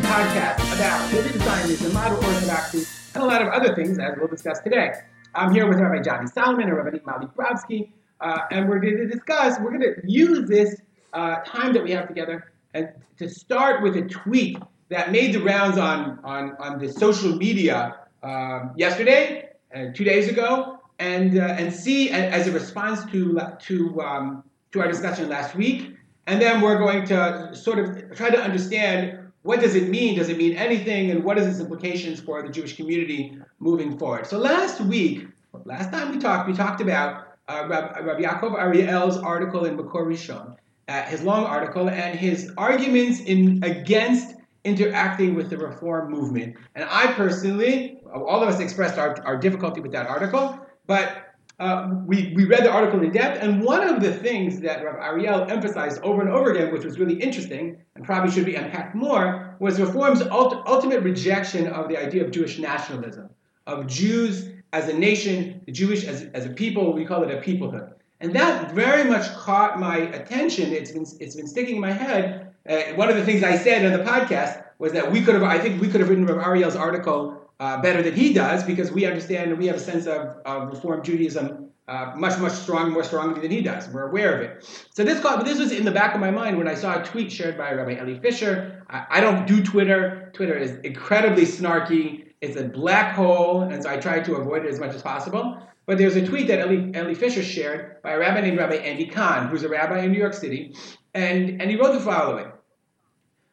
podcast about religious Zionism, modern orthodoxy, and a lot of other things, as we'll discuss today. I'm here with Rabbi Johnny Solomon and Rabbi Mali Brofsky, uh, and we're going to discuss, we're going to use this uh, time that we have together and to start with a tweet that made the rounds on, on, on the social media um, yesterday and two days ago, and, uh, and see as a response to, to, um, to our discussion last week. And then we're going to sort of try to understand what does it mean? Does it mean anything? And what is its implications for the Jewish community moving forward? So last week, last time we talked, we talked about uh, Rabbi, Yaakov Ariel's article in Makor Rishon, uh, his long article, and his arguments in against interacting with the reform movement. And I personally, all of us expressed our, our difficulty with that article, but uh, we, we read the article in depth, and one of the things that Rabbi Ariel emphasized over and over again, which was really interesting and probably should be unpacked more, was Reform's ult- ultimate rejection of the idea of Jewish nationalism, of Jews as a nation, the Jewish as, as a people, we call it a peoplehood. And that very much caught my attention. It's been, it's been sticking in my head. Uh, one of the things I said on the podcast was that we could have, I think we could have written Rabbi Ariel's article uh, better than he does because we understand and we have a sense of, of Reform Judaism uh, much, much strong, more strongly than he does. We're aware of it. So this, this was in the back of my mind when I saw a tweet shared by Rabbi Eli Fisher. I, I don't do Twitter. Twitter is incredibly snarky. It's a black hole, and so I try to avoid it as much as possible. But there's a tweet that Eli, Eli Fisher shared by a rabbi named Rabbi Andy Kahn, who's a rabbi in New York City, and, and he wrote the following.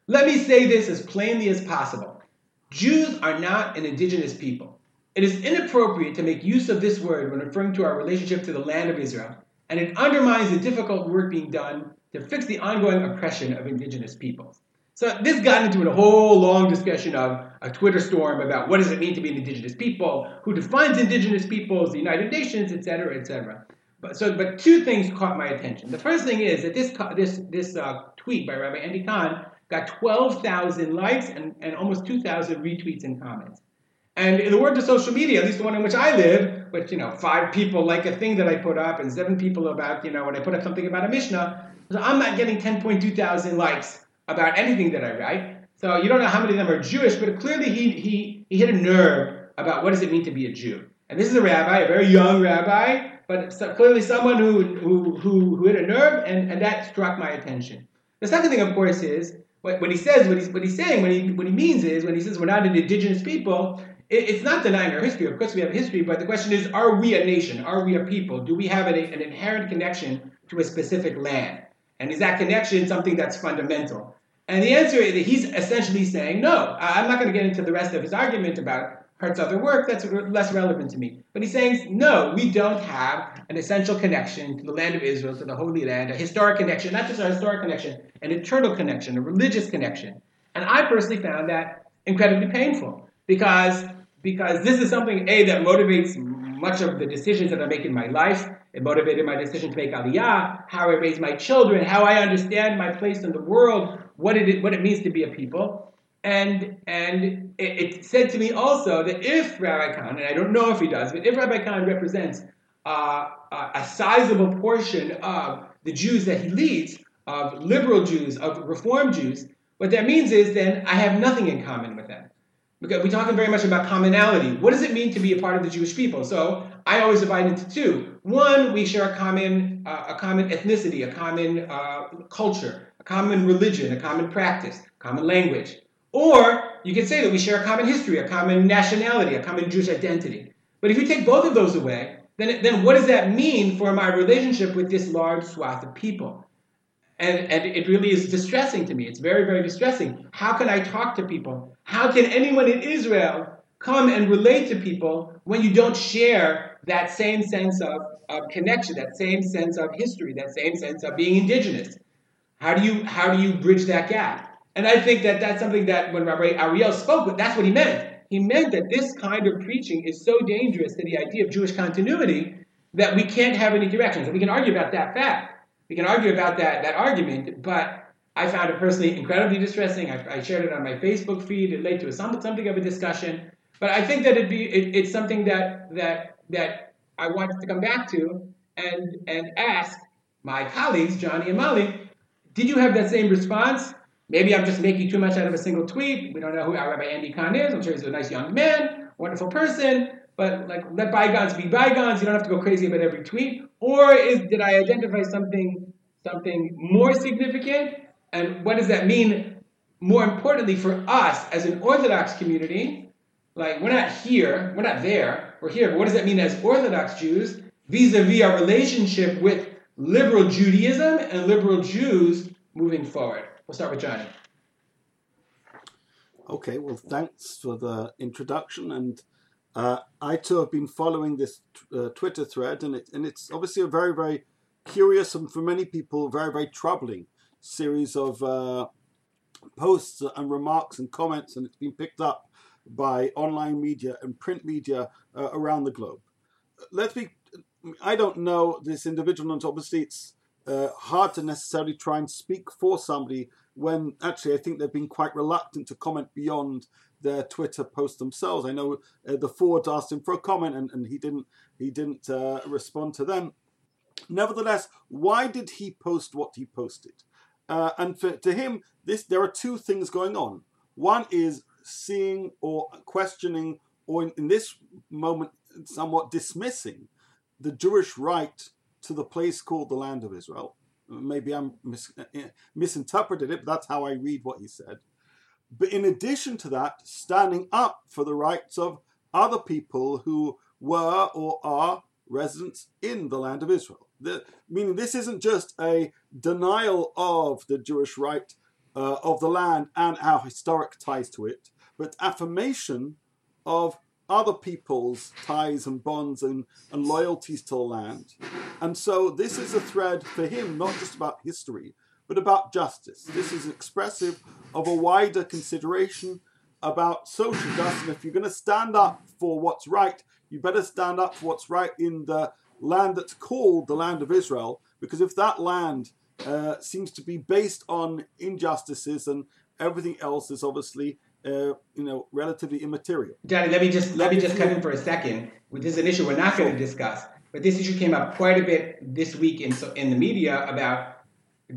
Let me say this as plainly as possible. Jews are not an indigenous people. It is inappropriate to make use of this word when referring to our relationship to the land of Israel, and it undermines the difficult work being done to fix the ongoing oppression of indigenous peoples. So this got into a whole long discussion of a Twitter storm about what does it mean to be an indigenous people, who defines indigenous peoples, the United Nations, etc., etc. But so, but two things caught my attention. The first thing is that this this this uh, tweet by Rabbi Andy Kahn got 12,000 likes and, and almost 2,000 retweets and comments. And in the world of social media, at least the one in which I live, which, you know, five people like a thing that I put up and seven people about, you know, when I put up something about a Mishnah, so I'm not getting 10.2 thousand likes about anything that I write. So you don't know how many of them are Jewish, but clearly he, he, he hit a nerve about what does it mean to be a Jew. And this is a rabbi, a very young rabbi, but clearly someone who, who, who, who hit a nerve, and, and that struck my attention. The second thing, of course, is what, what he says, what he's, what he's saying, what he, what he means is, when he says we're not an indigenous people, it, it's not denying our history. Of course, we have history, but the question is, are we a nation? Are we a people? Do we have an, an inherent connection to a specific land? And is that connection something that's fundamental? And the answer is that he's essentially saying, no, I'm not going to get into the rest of his argument about Hart's other work, that's less relevant to me. But he's saying, no, we don't have an essential connection to the land of Israel, to the Holy Land, a historic connection, not just a historic connection, an eternal connection, a religious connection. And I personally found that incredibly painful because, because this is something, A, that motivates much of the decisions that I make in my life. It motivated my decision to make Aliyah, how I raise my children, how I understand my place in the world, what it, what it means to be a people. And, and it, it, said to me also that if Rabbi Kahn, and I don't know if he does, but if Rabbi Kahn represents uh, a sizable portion of the Jews that he leads, of liberal Jews, of Reform Jews, what that means is then I have nothing in common with them. Because we're talking very much about commonality. What does it mean to be a part of the Jewish people? So I always divide into two. One, we share a common, uh, a common ethnicity, a common uh, culture, a common religion, a common practice, common language. Or you could say that we share a common history, a common nationality, a common Jewish identity. But if you take both of those away, then, then what does that mean for my relationship with this large swath of people? And, and it really is distressing to me. It's very, very distressing. How can I talk to people? How can anyone in Israel come and relate to people when you don't share that same sense of, of connection, that same sense of history, that same sense of being indigenous? How do you, how do you bridge that gap? And I think that that's something that when Rabbi Ariel spoke, that's what he meant. He meant that this kind of preaching is so dangerous to the idea of Jewish continuity that we can't have any directions. And we can argue about that fact. We can argue about that, that argument, but I found it personally incredibly distressing. I, I shared it on my Facebook feed. It led to a, something of a discussion. But I think that it'd be, it, it's something that, that, that I wanted to come back to and, and ask my colleagues, Johnny and Mali, did you have that same response? Maybe I'm just making too much out of a single tweet. We don't know who our Rabbi Andy Kahn is. I'm sure he's a nice young man, wonderful person. But like, let bygones be bygones. You don't have to go crazy about every tweet. Or is did I identify something something more significant? And what does that mean? More importantly, for us as an Orthodox community, like we're not here, we're not there, we're here. But what does that mean as Orthodox Jews vis-a-vis our relationship with liberal Judaism and liberal Jews moving forward? We'll start with Johnny. Okay, well, thanks for the introduction. And uh, I too have been following this uh, Twitter thread, and, it, and it's obviously a very, very curious and for many people, very, very troubling series of uh, posts and remarks and comments, and it's been picked up by online media and print media uh, around the globe. Let's be, I don't know this individual, and obviously it's uh, hard to necessarily try and speak for somebody when actually I think they've been quite reluctant to comment beyond their Twitter post themselves. I know uh, the Fords asked him for a comment and, and he didn't he didn't uh, respond to them. Nevertheless, why did he post what he posted? Uh, and for, to him, this there are two things going on. One is seeing or questioning, or in, in this moment, somewhat dismissing the Jewish right to the place called the land of Israel. Maybe I'm mis- eh, misinterpreted it, but that's how I read what he said. But in addition to that, standing up for the rights of other people who were or are residents in the land of Israel. The, meaning, this isn't just a denial of the Jewish right uh, of the land and our historic ties to it, but affirmation of other people's ties and bonds and, and loyalties to the land. And so this is a thread for him, not just about history, but about justice. This is expressive of a wider consideration about social justice. And if you're going to stand up for what's right, you better stand up for what's right in the land that's called the land of Israel, because if that land uh, seems to be based on injustices and everything else is obviously uh, you know, relatively immaterial. Johnny, let me just let me just cut in for a second. This is an issue we're not going to discuss, but this issue came up quite a bit this week in in the media about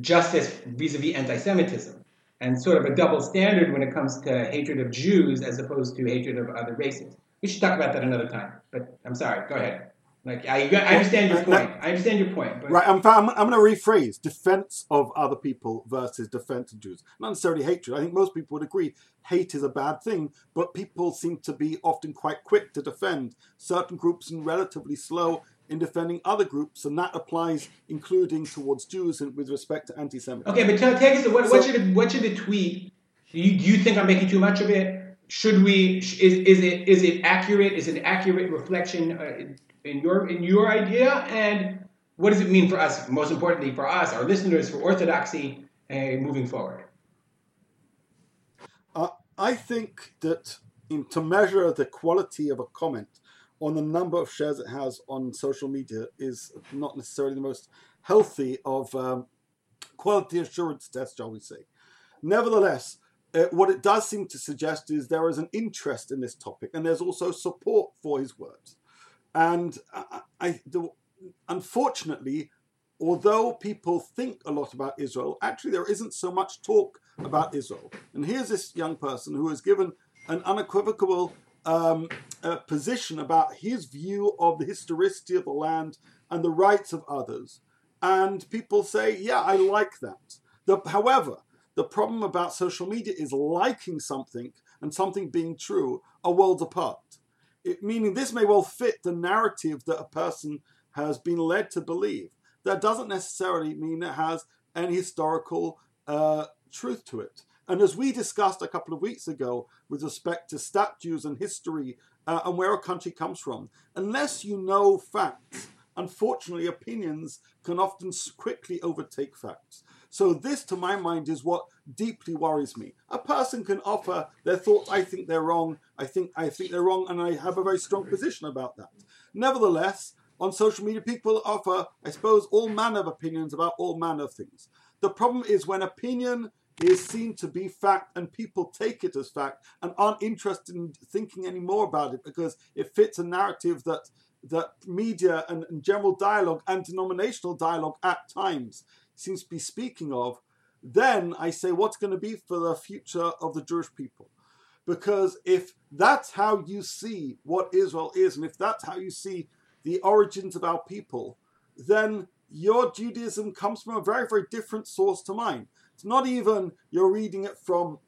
justice vis-a-vis anti-Semitism and sort of a double standard when it comes to hatred of Jews as opposed to hatred of other races. We should talk about that another time. But I'm sorry. Go ahead. Like I, I understand your point. I understand your point. But... Right. I'm, I'm, I'm going to rephrase: defense of other people versus defense of Jews. Not necessarily hatred. I think most people would agree hate is a bad thing, but people seem to be often quite quick to defend certain groups and relatively slow in defending other groups, and that applies including towards Jews and with respect to anti-Semitism. Okay, but tell, take us what, so, what should what should the tweet? Do you, do you think I'm making too much of it? Should we? Is, is it is it accurate? Is it an accurate reflection? Uh, in your in your idea, and what does it mean for us? Most importantly, for us, our listeners, for orthodoxy, uh, moving forward. Uh, I think that in, to measure the quality of a comment on the number of shares it has on social media is not necessarily the most healthy of um, quality assurance tests, shall we say. Nevertheless, uh, what it does seem to suggest is there is an interest in this topic and there's also support for his words. And I, I the, unfortunately, although people think a lot about Israel, actually there isn't so much talk about Israel. And here's this young person who has given an unequivocal um, uh, position about his view of the historicity of the land and the rights of others. And people say, yeah, I like that. The, however, the problem about social media is liking something and something being true are worlds apart it, meaning this may well fit the narrative that a person has been led to believe. That doesn't necessarily mean it has any historical uh, truth to it. And as we discussed a couple of weeks ago with respect to statues and history uh, and where a country comes from, unless you know facts, unfortunately, opinions can often quickly overtake facts. So this, to my mind, is what deeply worries me. A person can offer their thoughts. I think they're wrong. I think I think they're wrong, and I have a very strong position about that. Nevertheless, on social media, people offer, I suppose, all manner of opinions about all manner of things. The problem is when opinion is seen to be fact and people take it as fact and aren't interested in thinking any more about it because it fits a narrative that that media and, and general dialogue and denominational dialogue at times seems to be speaking of, then I say, what's going to be for the future of the Jewish people? Because if that's how you see what Israel is, and if that's how you see the origins of our people, then your Judaism comes from a very, very different source to mine. It's not even you're reading it from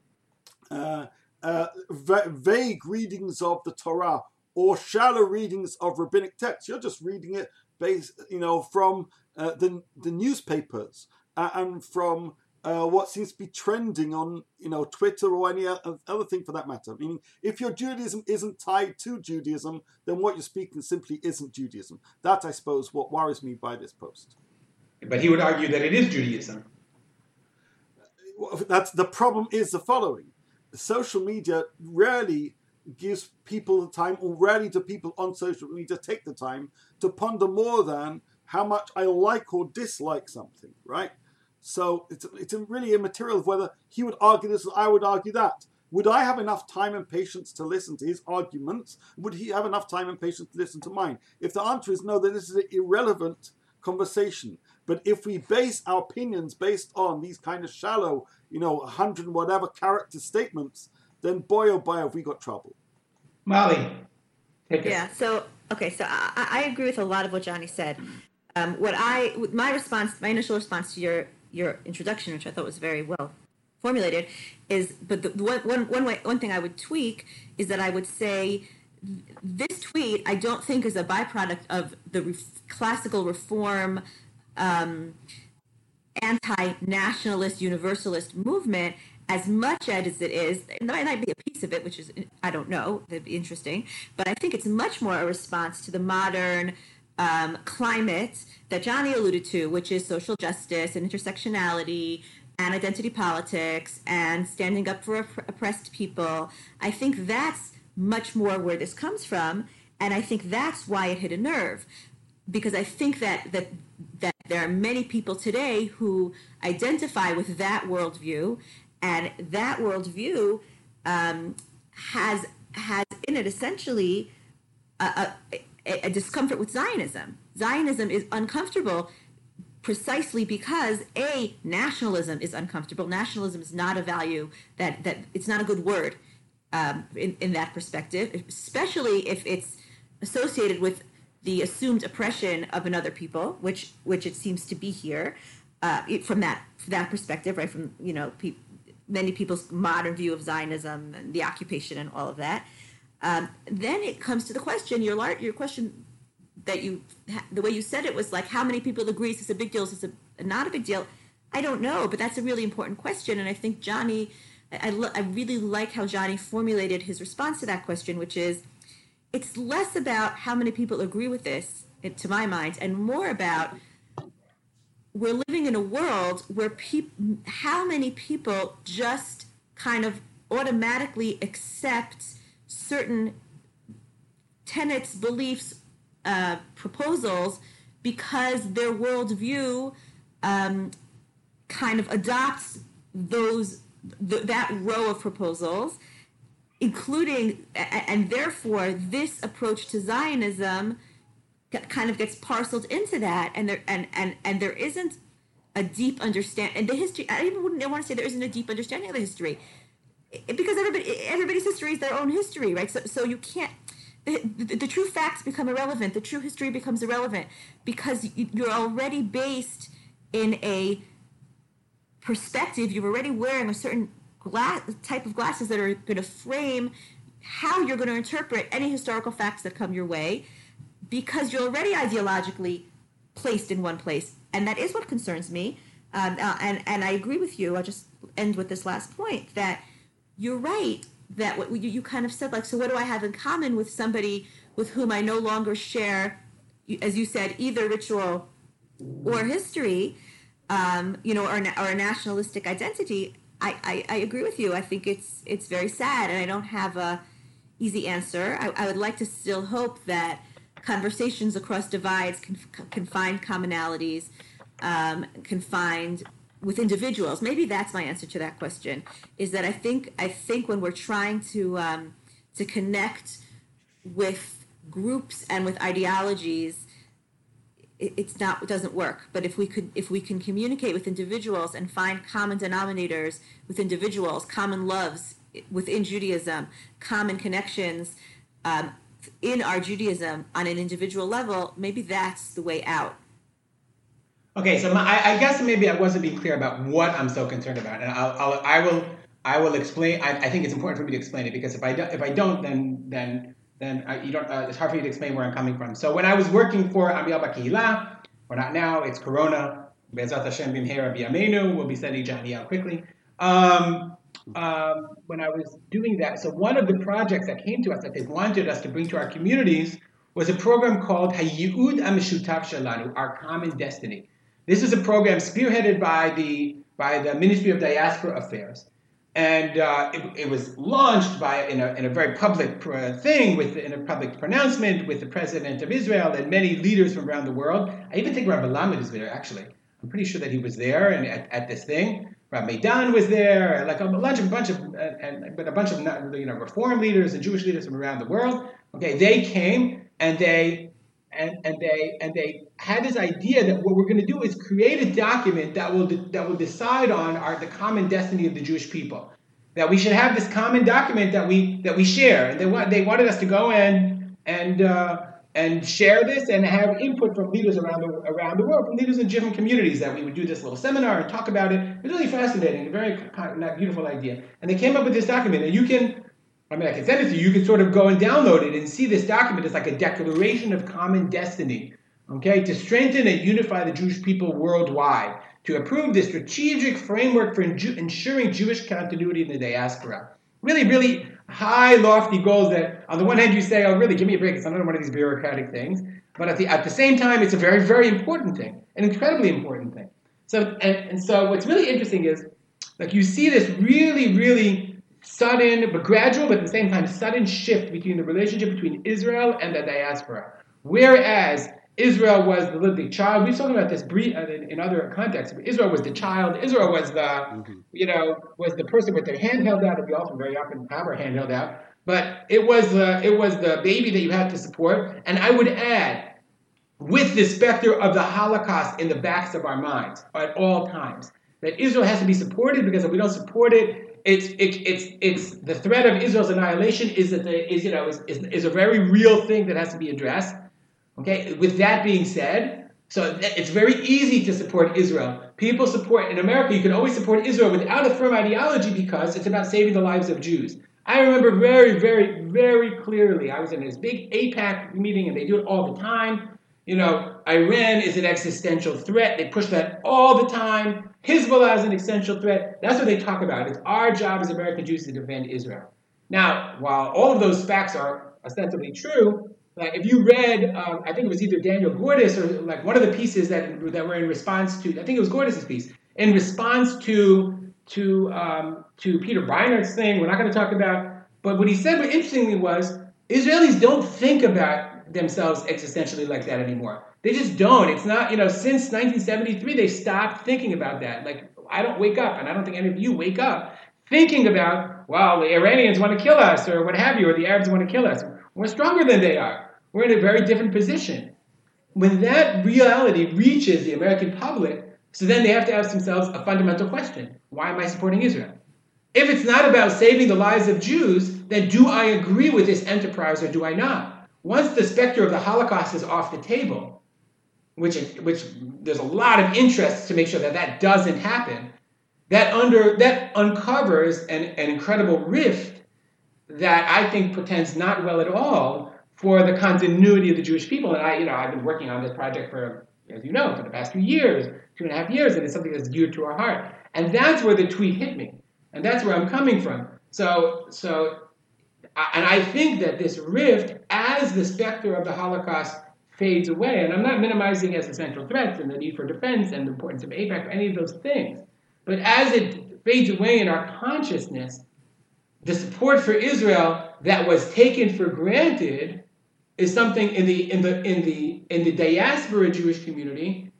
uh, uh, vague readings of the Torah or shallow readings of rabbinic texts. You're just reading it based, you know, from uh, the the newspapers and from uh, what seems to be trending on you know Twitter or any other thing for that matter. Meaning, if your Judaism isn't tied to Judaism, then what you're speaking simply isn't Judaism. That, I suppose, what worries me by this post. But he would argue that it is Judaism. That's the problem. Is the following: social media rarely gives people the time, rarely do people on social media to take the time to ponder more than how much I like or dislike something, right? So it's, it's really immaterial of whether he would argue this or I would argue that. Would I have enough time and patience to listen to his arguments? Would he have enough time and patience to listen to mine? If the answer is no, then this is an irrelevant conversation. But if we base our opinions based on these kind of shallow, you know, 100 whatever character statements, then boy oh boy have we got trouble. Mali, take it. Yeah, so, okay, so I, I agree with a lot of what Johnny said. Um, what I, my response, my initial response to your your introduction, which I thought was very well formulated, is but the, one, one, one, way, one thing I would tweak is that I would say this tweet I don't think is a byproduct of the re- classical reform um, anti-nationalist universalist movement as much as it is, and that might be a piece of it, which is, I don't know, that'd be interesting, but I think it's much more a response to the modern um, climate that Johnny alluded to, which is social justice and intersectionality and identity politics and standing up for opp- oppressed people. I think that's much more where this comes from, and I think that's why it hit a nerve, because I think that that that there are many people today who identify with that worldview, and that worldview um, has has in it essentially a, a a, discomfort with Zionism. Zionism is uncomfortable precisely because a nationalism is uncomfortable. Nationalism is not a value that that it's not a good word um, in in that perspective, especially if it's associated with the assumed oppression of another people, which which it seems to be here uh, from that from that perspective, right? From you know pe- many people's modern view of Zionism and the occupation and all of that. Um, then it comes to the question. Your your question that you the way you said it was like how many people agree is this a big deal? Is this a, not a big deal? I don't know, but that's a really important question, and I think Johnny. I, I, I really like how Johnny formulated his response to that question, which is it's less about how many people agree with this, to my mind, and more about we're living in a world where people, how many people just kind of automatically accept certain tenets, beliefs, uh, proposals because their worldview um, kind of adopts those th- that row of proposals, including and therefore this approach to Zionism kind of gets parceled into that, and there and and and there isn't a deep understand and the history. I even wouldn't want to say there isn't a deep understanding of the history because everybody everybody's history is their own history, right? So so you can't. The, the, the true facts become irrelevant. The true history becomes irrelevant because you're already based in a perspective. You're already wearing a certain glass type of glasses that are going to frame how you're going to interpret any historical facts that come your way because you're already ideologically placed in one place and that is what concerns me. Um, uh, and and I agree with you. I'll just end with this last point that you're right that what you, you kind of said like so what do i have in common with somebody with whom i no longer share as you said either ritual or history um, you know or, or a nationalistic identity? I, I, I, agree with you. I think it's it's very sad and i don't have a easy answer. I, I would like to still hope that conversations across divides can, can find commonalities um, can find with individuals maybe that's my answer to that question is that i think i think when we're trying to um, to connect with groups and with ideologies it, it's not it doesn't work. But if we could if we can communicate with individuals and find common denominators with individuals, common loves within Judaism, common connections um, in our Judaism on an individual level, maybe that's the way out. Okay, so my, I, I, guess maybe I wasn't being clear about what I'm so concerned about, and I'll, I'll I will I will explain. I, I, think it's important for me to explain it because if I do, if I don't, then then then I, you don't. Uh, it's hard for you to explain where I'm coming from. So when I was working for Amiel BaKehila, or not now, it's Corona. Bezat Hashem. We'll be sending Johnny out quickly. Um, um, when I was doing that, so one of the projects that came to us that they wanted us to bring to our communities was a program called Hayud Amishutav Shalanu, Our Common Destiny. This is a program spearheaded by the by the Ministry of Diaspora Affairs and uh, it, it, was launched by in a, in a very public thing with in a public pronouncement with the president of Israel and many leaders from around the world. I even think Rabbi Lamed is there actually. I'm pretty sure that he was there and at, at this thing. Rabbi Dan was there, like a bunch of bunch of and, but a bunch of you know reform leaders and Jewish leaders from around the world. Okay, they came and they and, and they and they had this idea that what we're going to do is create a document that will that will decide on our the common destiny of the Jewish people. That we should have this common document that we that we share, and they they wanted us to go in and uh, and share this and have input from leaders around the around the world, from leaders in different communities. That we would do this little seminar and talk about it. It was really fascinating, a very beautiful idea. And they came up with this document, and you can I mean, I can send it to you. You can sort of go and download it and see this document It's like a declaration of common destiny, okay, to strengthen and unify the Jewish people worldwide, to approve the strategic framework for ensuring Jewish continuity in the diaspora. Really, really high, lofty goals that, on the one hand, you say, oh, really, give me a break. It's not one of these bureaucratic things. But at the, at the same time, it's a very, very important thing, an incredibly important thing. So, and, and so what's really interesting is, like, you see this really, really sudden, but gradual, but at the same time, sudden shift between the relationship between Israel and the diaspora. Whereas Israel was the little child. We've talked about this uh, in other contexts. Israel was the child. Israel was the, mm-hmm. you know, was the person with their hand held out. We also very often have our hand held out. But it was the, it was the baby that you had to support. And I would add, with the specter of the Holocaust in the backs of our minds at all times, that Israel has to be supported because if we don't support it, it's it, it's it's the threat of Israel's annihilation is that the, is you know is, is, is a very real thing that has to be addressed. Okay. With that being said, so it's very easy to support Israel. People support in America. You can always support Israel without a firm ideology because it's about saving the lives of Jews. I remember very, very, very clearly. I was in this big AIPAC meeting, and they do it all the time. You know, Iran is an existential threat. They push that all the time. Hezbollah is an existential threat. That's what they talk about. It's our job as American Jews to defend Israel. Now, while all of those facts are ostensibly true, like if you read, um, I think it was either Daniel Gordis or like one of the pieces that that were in response to, I think it was Gordis's piece, in response to to um, to Peter Beinart's thing. We're not going to talk about, but what he said, but interestingly was, Israelis don't think about themselves existentially like that anymore. They just don't. It's not, you know, since 1973, they stopped thinking about that. Like, I don't wake up, and I don't think any of you wake up thinking about, well, the Iranians want to kill us, or what have you, or the Arabs want to kill us. We're stronger than they are. We're in a very different position. When that reality reaches the American public, so then they have to ask themselves a fundamental question Why am I supporting Israel? If it's not about saving the lives of Jews, then do I agree with this enterprise or do I not? Once the specter of the Holocaust is off the table, which which there's a lot of interest to make sure that that doesn't happen. That under that uncovers an, an incredible rift that I think portends not well at all for the continuity of the Jewish people. And I, you know, I've been working on this project for, as you know, for the past few years, two and a half years, and it's something that's dear to our heart. And that's where the tweet hit me, and that's where I'm coming from. So, so, and I think that this rift, as the specter of the Holocaust fades away. And I'm not minimizing existential threats and the need for defense and the importance of AIPAC or any of those things. But as it fades away in our consciousness, the support for Israel that was taken for granted is something in the in the in the in the diaspora Jewish community,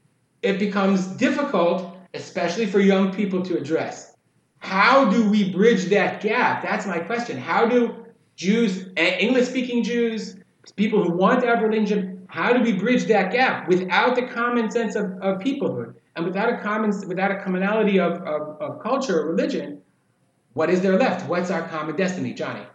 it becomes difficult, especially for young people, to address. How do we bridge that gap? That's my question. How do Jews, English speaking Jews, people who want to have relationship, how do we bridge that gap without the common sense of, of peoplehood and without a common without a commonality of, of, of culture or religion? What is there left? What's our common destiny, Johnny?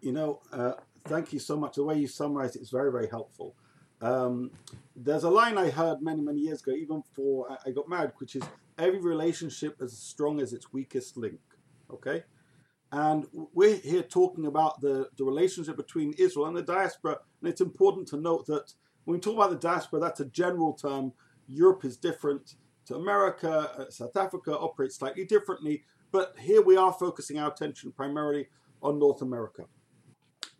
You know, uh, thank you so much. The way you summarized it is very, very helpful. Um, there's a line I heard many, many years ago, even before I got married, which is every relationship is as strong as its weakest link. Okay? And we're here talking about the, the relationship between Israel and the diaspora. And it's important to note that when we talk about the diaspora, that's a general term. Europe is different to America, uh, South Africa operates slightly differently. But here we are focusing our attention primarily on North America.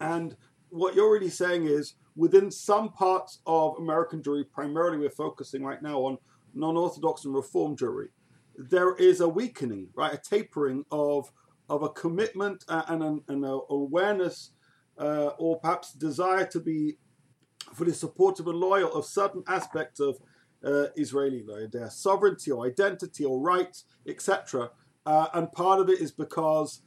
And what you're really saying is within some parts of American Jewry, primarily we're focusing right now on non Orthodox and Reform Jewry, there is a weakening, right? A tapering of, of a commitment and an, an awareness uh, or perhaps desire to be fully supportive and loyal of certain aspects of uh, Israeli their sovereignty or identity or rights, etc. Uh, and part of it is because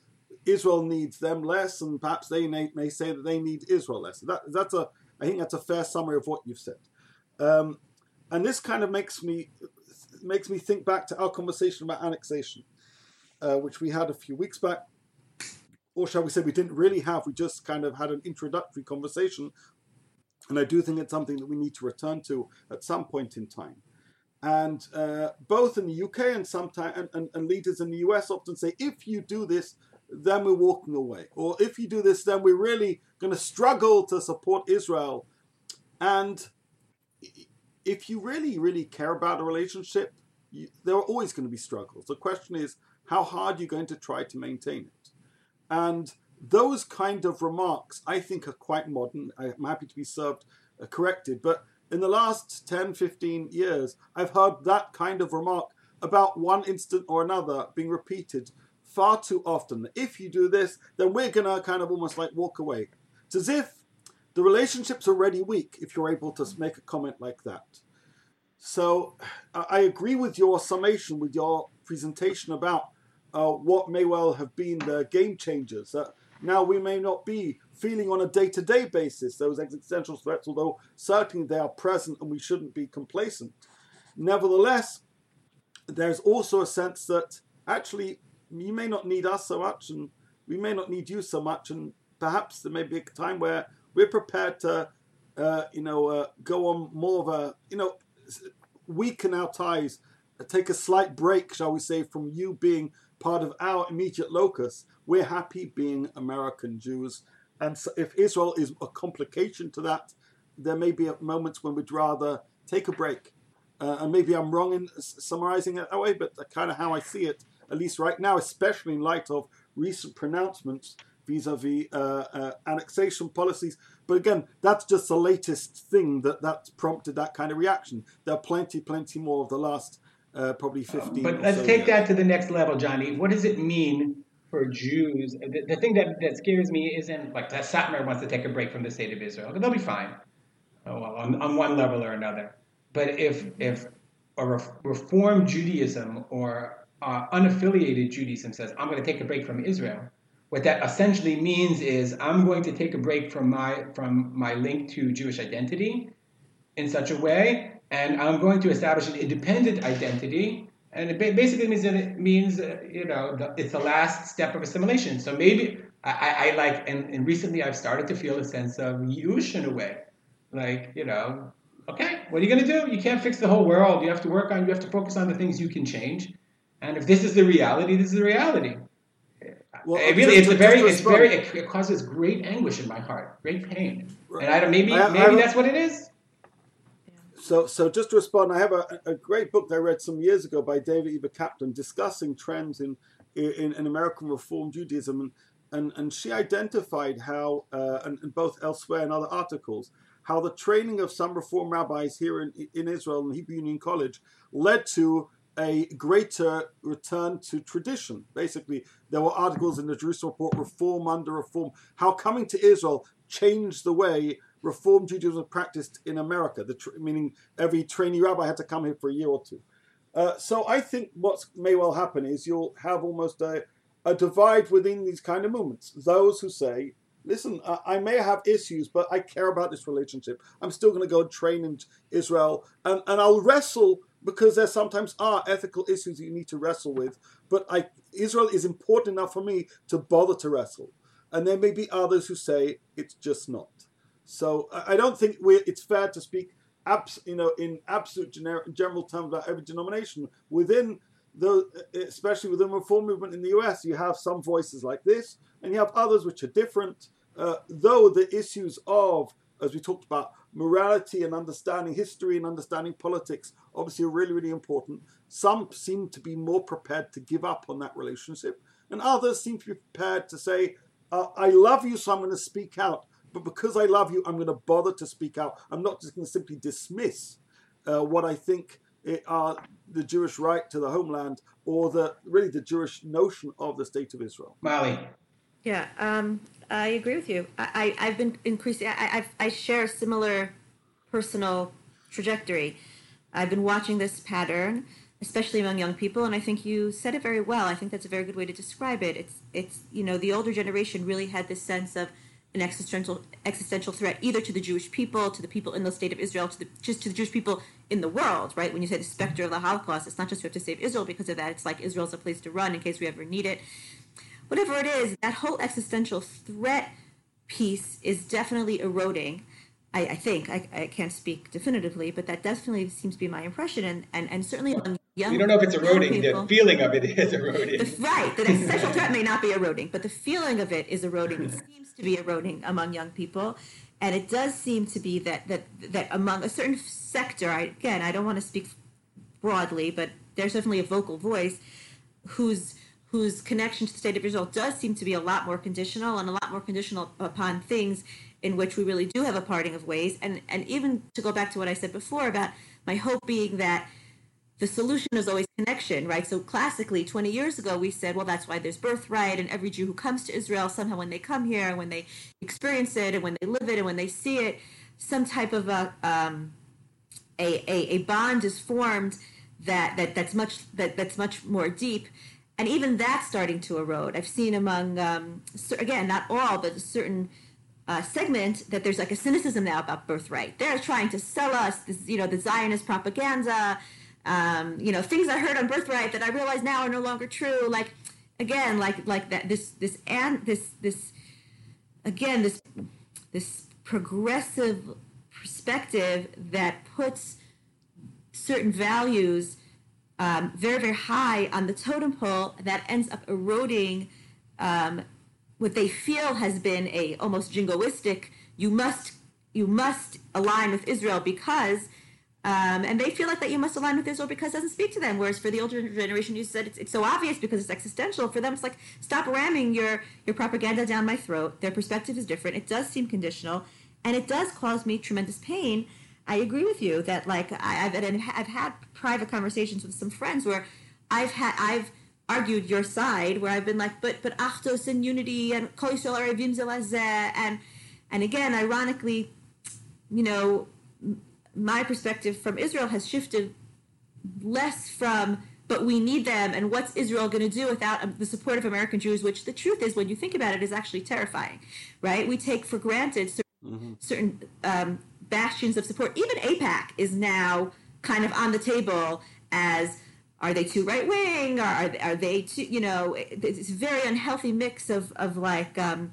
Israel needs them less, and perhaps they may, may say that they need Israel less. That, that's a, I think that's a fair summary of what you've said. Um, and this kind of makes me makes me think back to our conversation about annexation, uh, which we had a few weeks back, or shall we say we didn't really have. We just kind of had an introductory conversation, and I do think it's something that we need to return to at some point in time. And uh, both in the UK and sometimes and, and, and leaders in the US often say, if you do this, then we're walking away. Or if you do this, then we're really going to struggle to support Israel. And if you really, really care about a relationship, you, there are always going to be struggles. The question is, how hard you're going to try to maintain it. And those kind of remarks, I think, are quite modern. I'm happy to be served uh, corrected. But in the last 10, 15 years, I've heard that kind of remark about one instant or another being repeated far too often. If you do this, then we're going to kind of almost like walk away. It's as if the relationship's already weak if you're able to make a comment like that. So I agree with your summation, with your presentation about uh, what may well have been the game changers. Uh, now we may not be feeling on a day-to-day basis those existential threats, although certainly they are present and we shouldn't be complacent. Nevertheless, there's also a sense that actually you may not need us so much, and we may not need you so much, and perhaps there may be a time where we're prepared to, uh, you know, uh, go on more of a, you know, weaken our ties, take a slight break, shall we say, from you being part of our immediate locus. We're happy being American Jews, and so if Israel is a complication to that, there may be moments when we'd rather take a break. Uh, and maybe I'm wrong in summarizing it that way, but kind of how I see it at least right now, especially in light of recent pronouncements vis-a-vis uh, uh, annexation policies. But again, that's just the latest thing that that's prompted that kind of reaction. There are plenty, plenty more of the last uh, probably 15. but let's so take years. that to the next level, Johnny. What does it mean for Jews? The, the thing that, that scares me isn't like that Satmar wants to take a break from the state of Israel. They'll be fine oh, well, on, on one level or another. But if if a reform Judaism or uh, unaffiliated Judaism says, I'm going to take a break from Israel, what that essentially means is I'm going to take a break from my from my link to Jewish identity in such a way, and I'm going to establish an independent identity. And it basically means that it means uh, you know the, it's the last step of assimilation. So maybe I, I like, and, and, recently I've started to feel a sense of yush in a way, like you know, okay, what are you going to do? You can't fix the whole world. You have to work on. You have to focus on the things you can change and if this is the reality, this is the reality. Well, it really, it's a very, it's very, it, it, causes great anguish in my heart, great pain, right. and I don't, maybe, I, maybe I, that's what it is. So, so just to respond, I have a, a great book that I read some years ago by Dana Evan Kaplan discussing trends in, in, in American Reform Judaism, and, and, and she identified how, uh, and, and both elsewhere in other articles, how the training of some Reform rabbis here in, in Israel in Hebrew Union College led to a greater return to tradition. Basically, there were articles in the Jerusalem Report, Reform under Reform, how coming to Israel changed the way Reform Judaism was practiced in America, the tr- meaning every trainee rabbi had to come here for a year or two. Uh, so I think what may well happen is you'll have almost a, a divide within these kind of movements. Those who say, listen, uh, I may have issues, but I care about this relationship. I'm still going to go train in Israel, and, and I'll wrestle because there sometimes are ethical issues you need to wrestle with. But I, Israel is important enough for me to bother to wrestle. And there may be others who say it's just not. So I don't think it's fair to speak, abs, you know, in absolute gener- general terms about every denomination within the, especially within the reform movement in the US. You have some voices like this, and you have others which are different. Uh, though the issues of, as we talked about, morality and understanding history and understanding politics obviously are really, really important. Some seem to be more prepared to give up on that relationship, and others seem to be prepared to say, uh, I love you, so I'm going to speak out. But because I love you, I'm going to bother to speak out. I'm not just going to simply dismiss uh, what I think are the Jewish right to the homeland or the really the Jewish notion of the state of Israel. Mali. Yeah, um, I agree with you. I, I, have been increasing, I, I, I share a similar personal trajectory. I've been watching this pattern, especially among young people, and I think you said it very well. I think that's a very good way to describe it. It's, it's you know, the older generation really had this sense of an existential existential threat either to the Jewish people, to the people in the state of Israel, to the just to the Jewish people in the world, right? When you say the specter of the Holocaust, it's not just we have to save Israel because of that. It's like Israel's a place to run in case we ever need it whatever it is, that whole existential threat piece is definitely eroding. I, I think I, I, can't speak definitively, but that definitely seems to be my impression, and and, and certainly among young. People. You don't know if it's eroding. People, the feeling of it is eroding. The, right, the existential threat may not be eroding, but the feeling of it is eroding. It seems to be eroding among young people, and it does seem to be that that that among a certain sector. I, again, I don't want to speak broadly, but there's definitely a vocal voice who's whose connection to the state of Israel does seem to be a lot more conditional and a lot more conditional upon things in which we really do have a parting of ways. And and even to go back to what I said before about my hope being that the solution is always connection, right? So classically, 20 years ago, we said, well, that's why there's birthright, and every Jew who comes to Israel, somehow when they come here, and when they experience it, and when they live it, and when they see it, some type of a um, a, a, a bond is formed that, that that's much that, that's much more deep and even that's starting to erode. I've seen among, um, again, not all, but a certain uh, segment that there's like a cynicism now about birthright. They're trying to sell us, this, you know, the Zionist propaganda, um, you know, things I heard on birthright that I realize now are no longer true. Like, again, like like that, this this and this this again this this progressive perspective that puts certain values um, very, very high on the totem pole that ends up eroding um, what they feel has been a almost jingoistic, you must, you must align with Israel because, um, and they feel like that you must align with Israel because it doesn't speak to them. Whereas for the older generation, you said it's, it's so obvious because it's existential. For them, it's like, stop ramming your, your propaganda down my throat. Their perspective is different. It does seem conditional and it does cause me tremendous pain I agree with you that like I, have I've had private conversations with some friends where I've had I've argued your side where I've been like but but Achdos and unity and Kol and and again ironically you know my perspective from Israel has shifted less from but we need them and what's Israel going to do without um, the support of American Jews? Which the truth is when you think about it is actually terrifying right? We take for granted certain, mm-hmm. certain um, bastions of support. Even AIPAC is now kind of on the table as are they too right wing? Are are they too you know it's a very unhealthy mix of of like um,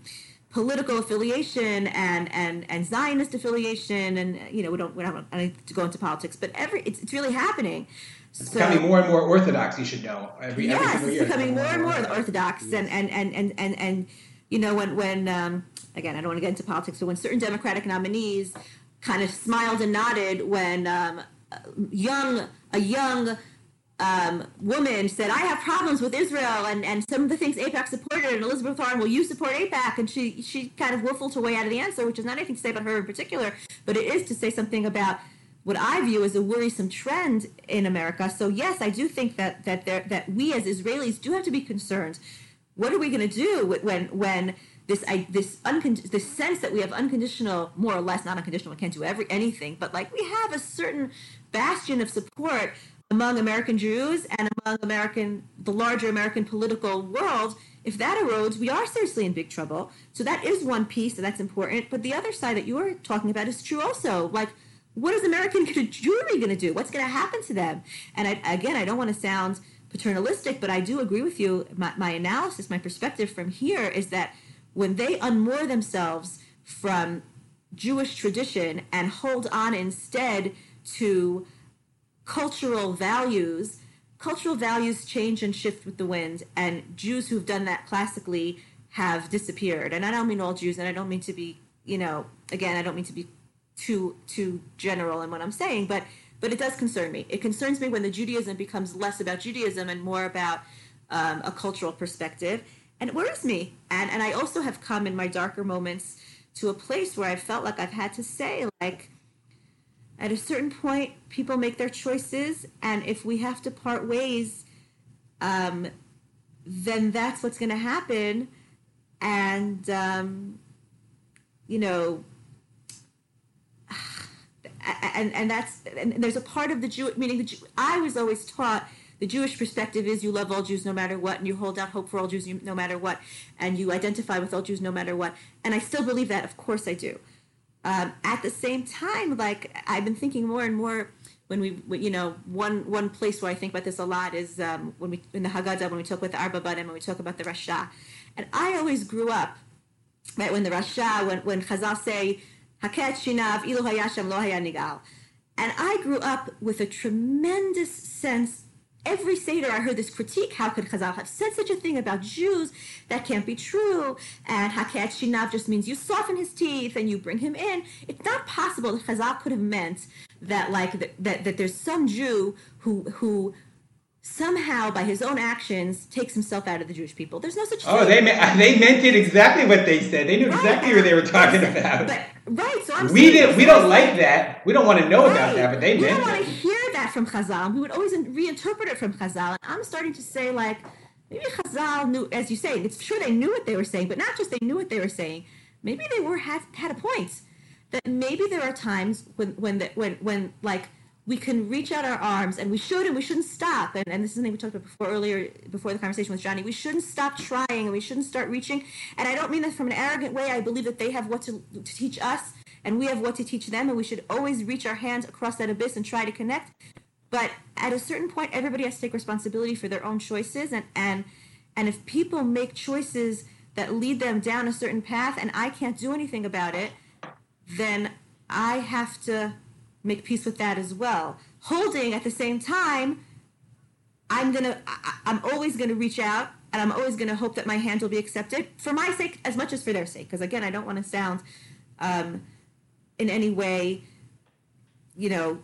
political affiliation and and and Zionist affiliation and you know we don't we don't I need to go into politics but every it's it's really happening. It's so, becoming more and more orthodox. You should know every yes, every it's becoming more and more orthodox, and, and and and and and you know when when um, again I don't want to get into politics, but when certain Democratic nominees kind of smiled and nodded when um, young a young um, woman said, "I have problems with Israel and, and some of the things AIPAC supported." And Elizabeth Warren, "Will you support AIPAC?" And she she kind of waffled her way out of the answer, which is not anything to say about her in particular, but it is to say something about what I view as a worrisome trend in America. So yes, I do think that that there, that we as Israelis do have to be concerned. What are we going to do when when this I, this uncon- this sense that we have unconditional, more or less not unconditional, we can't do every anything, but like we have a certain bastion of support among American Jews and among American the larger American political world if that erodes, we are seriously in big trouble. So that is one piece, and that's important. But the other side that you're talking about is true also. Like, what is American Jewry going to do? What's going to happen to them? And I, again, I don't want to sound paternalistic, but I do agree with you. My, my analysis, my perspective from here is that when they unmoor themselves from Jewish tradition and hold on instead to cultural values, cultural values change and shift with the wind, and Jews who've done that classically have disappeared. And I don't mean all Jews, and I don't mean to be, you know, again, I don't mean to be too too general in what I'm saying, but but it does concern me. It concerns me when the Judaism becomes less about Judaism and more about um, a cultural perspective, and it worries me. And and I also have come in my darker moments to a place where I felt like I've had to say like at a certain point, people make their choices, and if we have to part ways, um, then that's what's going to happen. And, um, you know, and, and that's, and there's a part of the Jew, meaning the Jew, I was always taught the Jewish perspective is you love all Jews no matter what, and you hold out hope for all Jews no matter what, and you identify with all Jews no matter what. And I still believe that, of course I do. Um, at the same time, like I've been thinking more and more when we, you know, one one place where I think about this a lot is um, when we in the Haggadah when we talk about the Arba Banim, when we talk about the Rasha, and I always grew up right when the Rasha when when Chazal say Haket Shinav Ilu Hayasham Lo Nigal, and I grew up with a tremendous sense every Seder I heard this critique. How could Chazal have said such a thing about Jews? That can't be true. And Haket Shinav just means you soften his teeth and you bring him in. It's not possible that Chazal could have meant that like that, that, that there's some Jew who who somehow by his own actions takes himself out of the Jewish people. There's no such oh, thing. Oh, they they meant it exactly what they said. They knew right. exactly what they were talking about. But, right. So I'm we did. We don't like that. We don't want to know right. about that. But they did we meant don't want to hear that from Chazal. We would always reinterpret it from Chazal. And I'm starting to say like maybe Chazal knew, as you say, it's sure they knew what they were saying, but not just they knew what they were saying. Maybe they were had had a point that maybe there are times when when the, when when like we can reach out our arms and we should and we shouldn't stop and, and this is something we talked about before earlier before the conversation with johnny we shouldn't stop trying and we shouldn't start reaching and i don't mean that from an arrogant way i believe that they have what to, to teach us and we have what to teach them and we should always reach our hands across that abyss and try to connect but at a certain point everybody has to take responsibility for their own choices and and and if people make choices that lead them down a certain path and i can't do anything about it then i have to make peace with that as well. Holding at the same time, I'm gonna, I'm always gonna reach out and I'm always gonna hope that my hand will be accepted for my sake as much as for their sake. Because again, I don't want to sound um, in any way, you know,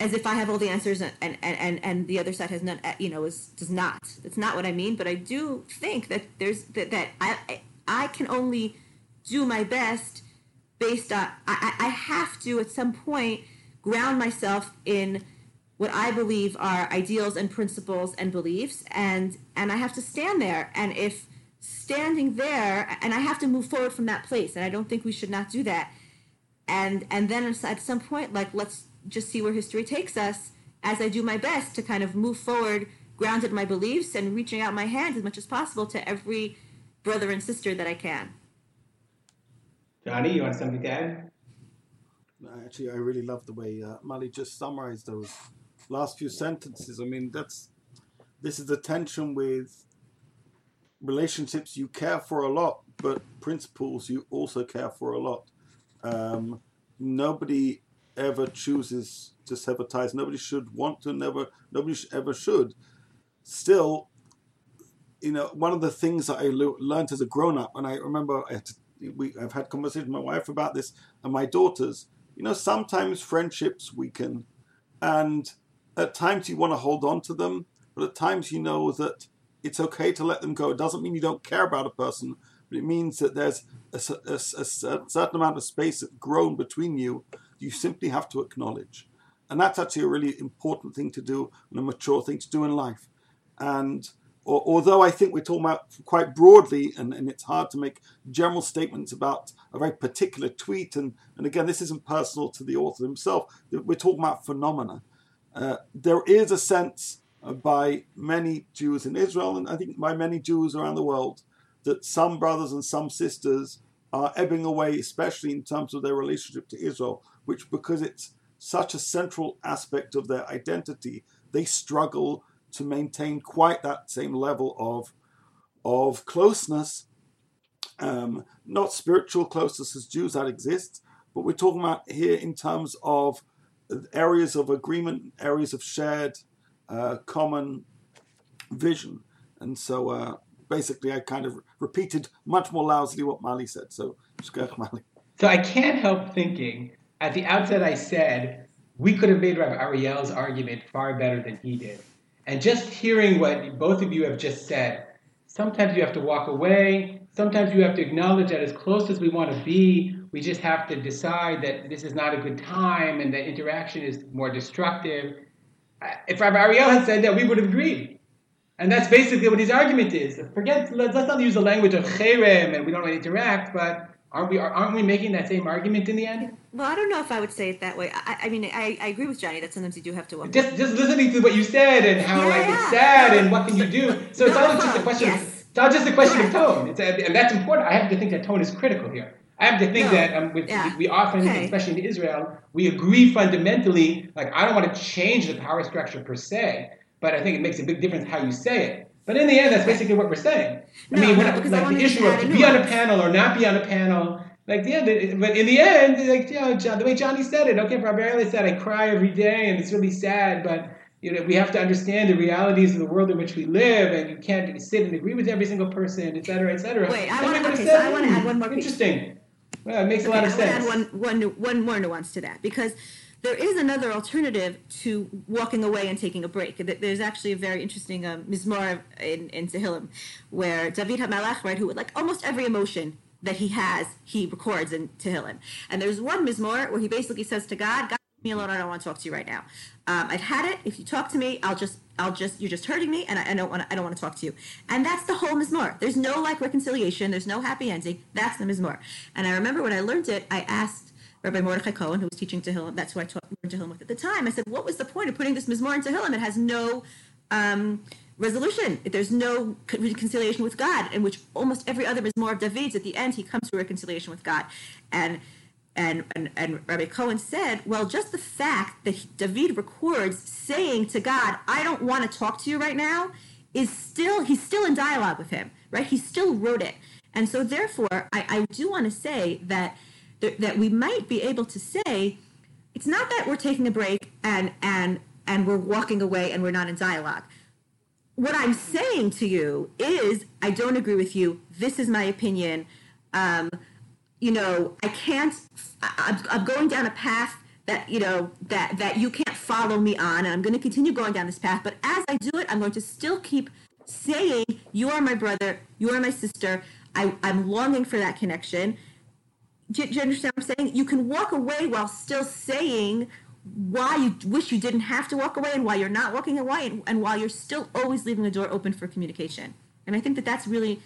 as if I have all the answers and, and, and, and the other side has none, uh, you know, is does not. That's not what I mean. But I do think that there's that, that I I can only do my best based on I, I have to at some point ground myself in what I believe are ideals and principles and beliefs, and and I have to stand there. And if standing there, and I have to move forward from that place, and I don't think we should not do that. And and then at some point, like let's just see where history takes us. As I do my best to kind of move forward, grounded my beliefs, and reaching out my hand as much as possible to every brother and sister that I can. Johnny, you want something to add? Actually, I really love the way uh, Mali just summarized those last few sentences. I mean, that's this is the tension with relationships you care for a lot, but principles you also care for a lot. Um, nobody ever chooses to sever ties. Nobody should want to. Never. Nobody ever should. Still, you know, one of the things that I learned as a grown up, and I remember I to, we, I've had conversations with my wife about this and my daughters you know, sometimes friendships weaken, and at times you want to hold on to them, but at times you know that it's okay to let them go. It doesn't mean you don't care about a person, but it means that there's a, a, a certain amount of space that's grown between you. You simply have to acknowledge. And that's actually a really important thing to do and a mature thing to do in life. And or, although I think we're talking about quite broadly, and, and it's hard to make general statements about a very particular tweet, and, and again, this isn't personal to the author himself, we're talking about phenomena. Uh, there is a sense, uh, by many Jews in Israel, and I think by many Jews around the world, that some brothers and some sisters are ebbing away, especially in terms of their relationship to Israel, which, because it's such a central aspect of their identity, they struggle to maintain quite that same level of, of closeness. Um, not spiritual closeness as Jews that exists, but we're talking about here in terms of areas of agreement, areas of shared uh, common vision. And so uh, basically, I kind of repeated much more loudly what Mali said. So, Mali. So I can't help thinking at the outset, I said we could have made Rav Ariel's argument far better than he did. And just hearing what both of you have just said, sometimes you have to walk away. Sometimes you have to acknowledge that as close as we want to be, we just have to decide that this is not a good time and that interaction is more destructive. If Rav Ariel had said that, we would have agreed. And that's basically what his argument is. Forget, let's, let's not use the language of cherem and we don't want to interact, but aren't we, aren't we making that same argument in the end? Well, I don't know if I would say it that way. I, I mean, I, I agree with Johnny that sometimes you do have to walk. Just, just listening to what you said and how yeah, like yeah. it's sad and what can you do. So no, it's all just a question. Yes. Of, it's not just a question of tone. It's a, and that's important. I have to think that tone is critical here. I have to think no. that um, with, yeah. we often, okay. especially in Israel, we agree fundamentally. Like I don't want to change the power structure per se, but I think it makes a big difference how you say it. But in the end, that's basically what we're saying. No, I mean, no, like the issue of to be on a panel or not be on a panel, like yeah, but in the end, like you know, John, the way Johnny said it, okay, primarily said I cry every day and it's really sad, but you know, we have to understand the realities of the world in which we live, and you can't sit and agree with every single person, et cetera, et cetera. Wait, I want to. Okay, so I want to add one more. Interesting. Well, it makes okay, a lot of sense. I want to add one, one, one more nuance to that because there is another alternative to walking away and taking a break. There's actually a very interesting um, mizmor in, in Tehillim where David HaMelech, right, who like almost every emotion that he has, he records in Tehillim. And there's one mizmor where he basically says to God, God, leave me alone, I don't want to talk to you right now. Um, I've had it. If you talk to me, I'll just, I'll just, you're just hurting me, and I, I don't want, I don't want to talk to you. And that's the whole mizmor. There's no like reconciliation. There's no happy ending. That's the mizmor. And I remember when I learned it, I asked Rabbi Mordechai Cohen, who was teaching Tehillim, that's who I taught Tehillim with at the time. I said, what was the point of putting this mizmor in Tehillim? It has no um, resolution. There's no reconciliation with God, in which almost every other mizmor of David's, at the end, he comes to a reconciliation with God. And and, and, and Rabbi Cohen said, well, just the fact that David records saying to God, I don't want to talk to you right now, is still, he's still in dialogue with him, right? He still wrote it. And so therefore, I, I do want to say that that we might be able to say it's not that we're taking a break and and and we're walking away and we're not in dialogue. What i'm saying to you is i don't agree with you. This is my opinion. Um, you know i can't I'm, I'm going down a path that you know that that you can't follow me on and i'm going to continue going down this path but as i do it i'm going to still keep saying you are my brother. You are my sister. I, i'm longing for that connection do, you understand what I'm saying? You can walk away while still saying why you wish you didn't have to walk away and why you're not walking away and, and while you're still always leaving the door open for communication. And I think that that's really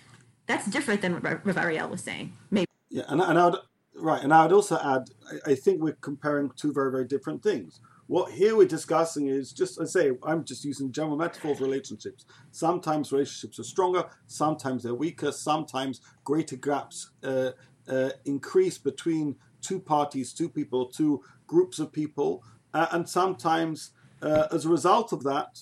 that's different than what Rav Ariel was saying. Maybe. Yeah, and, and I would right, and I would also add, I, I think we're comparing two very very different things. What here we're discussing is just, I say, I'm just using general metaphor of relationships. Sometimes relationships are stronger, sometimes they're weaker, sometimes greater gaps uh, uh, increase between two parties, two people, two groups of people, uh, and sometimes uh, as a result of that,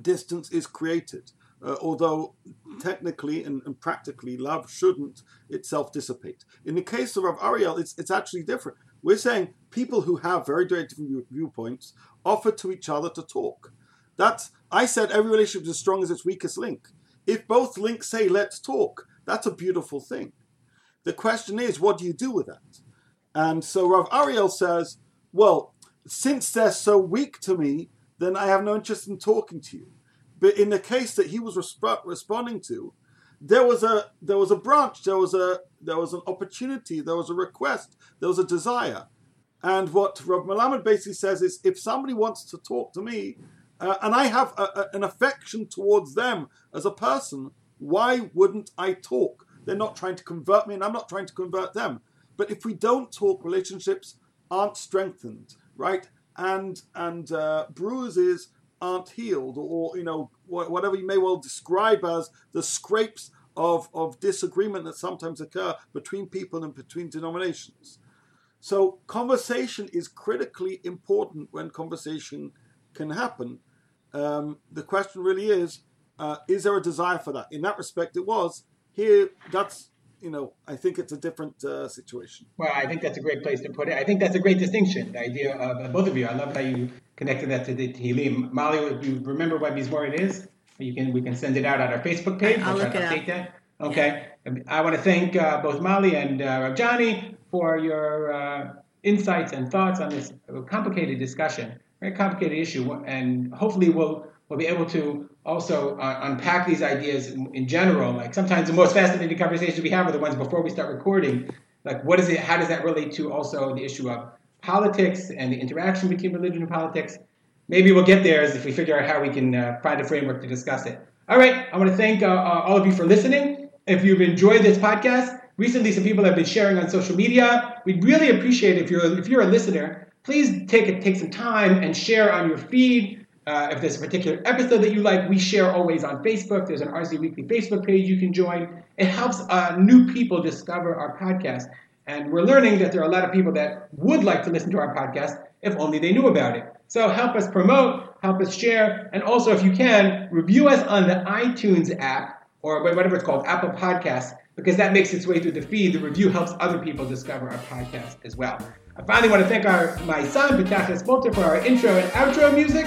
distance is created. Uh, although technically and, and, practically love shouldn't itself dissipate. In the case of Rav Ariel, it's, it's actually different. We're saying people who have very, very different viewpoints offer to each other to talk. That's I said every relationship is as strong as its weakest link. If both links say let's talk, that's a beautiful thing. The question is, what do you do with that? And so Rav Ariel says, well, since they're so weak to me, then I have no interest in talking to you. But in the case that he was resp- responding to, there was a there was a branch, there was a there was an opportunity, there was a request, there was a desire. And what Rav Melamed basically says is, if somebody wants to talk to me, uh, and I have a, a, an affection towards them as a person, why wouldn't I talk? They're not trying to convert me, and I'm not trying to convert them. But if we don't talk, relationships aren't strengthened, right? And and uh, bruises aren't healed, or you know whatever you may well describe as the scrapes of, of disagreement that sometimes occur between people and between denominations. So conversation is critically important when conversation can happen. Um, the question really is, uh, is there a desire for that? In that respect, it was. Here, that's you know, I think it's a different uh, situation. Well, I think that's a great place to put it. I think that's a great distinction. The idea of uh, both of you. I love how you connected that to the Tehillim. Mali, if you remember what Mizmor it is, you can we can send it out on our Facebook page. I'll we'll look it up. That. Okay. Yeah. I want to thank uh, both Mali and uh, Johnny for your uh, insights and thoughts on this complicated discussion, very complicated issue, and hopefully we'll we'll be able to also uh, unpack these ideas in, in, general. Like sometimes the most fascinating conversations we have are the ones before we start recording. Like what is it? How does that relate to also the issue of politics and the interaction between religion and politics? Maybe we'll get there if we figure out how we can uh, find a framework to discuss it. All right, I want to thank uh, uh, all of you for listening. If you've enjoyed this podcast, recently some people have been sharing on social media. We'd really appreciate it if you're if you're a listener, please take take some time and share on your feed uh, if there's a particular episode that you like, we share always on Facebook. There's an RZ Weekly Facebook page you can join. It helps uh, new people discover our podcast. And we're learning that there are a lot of people that would like to listen to our podcast if only they knew about it. So help us promote, help us share, and also, if you can, review us on the iTunes app or whatever it's called, Apple Podcasts, because that makes its way through the feed. The review helps other people discover our podcast as well. I finally want to thank our, my son, Pitachas Bolter, for our intro and outro music.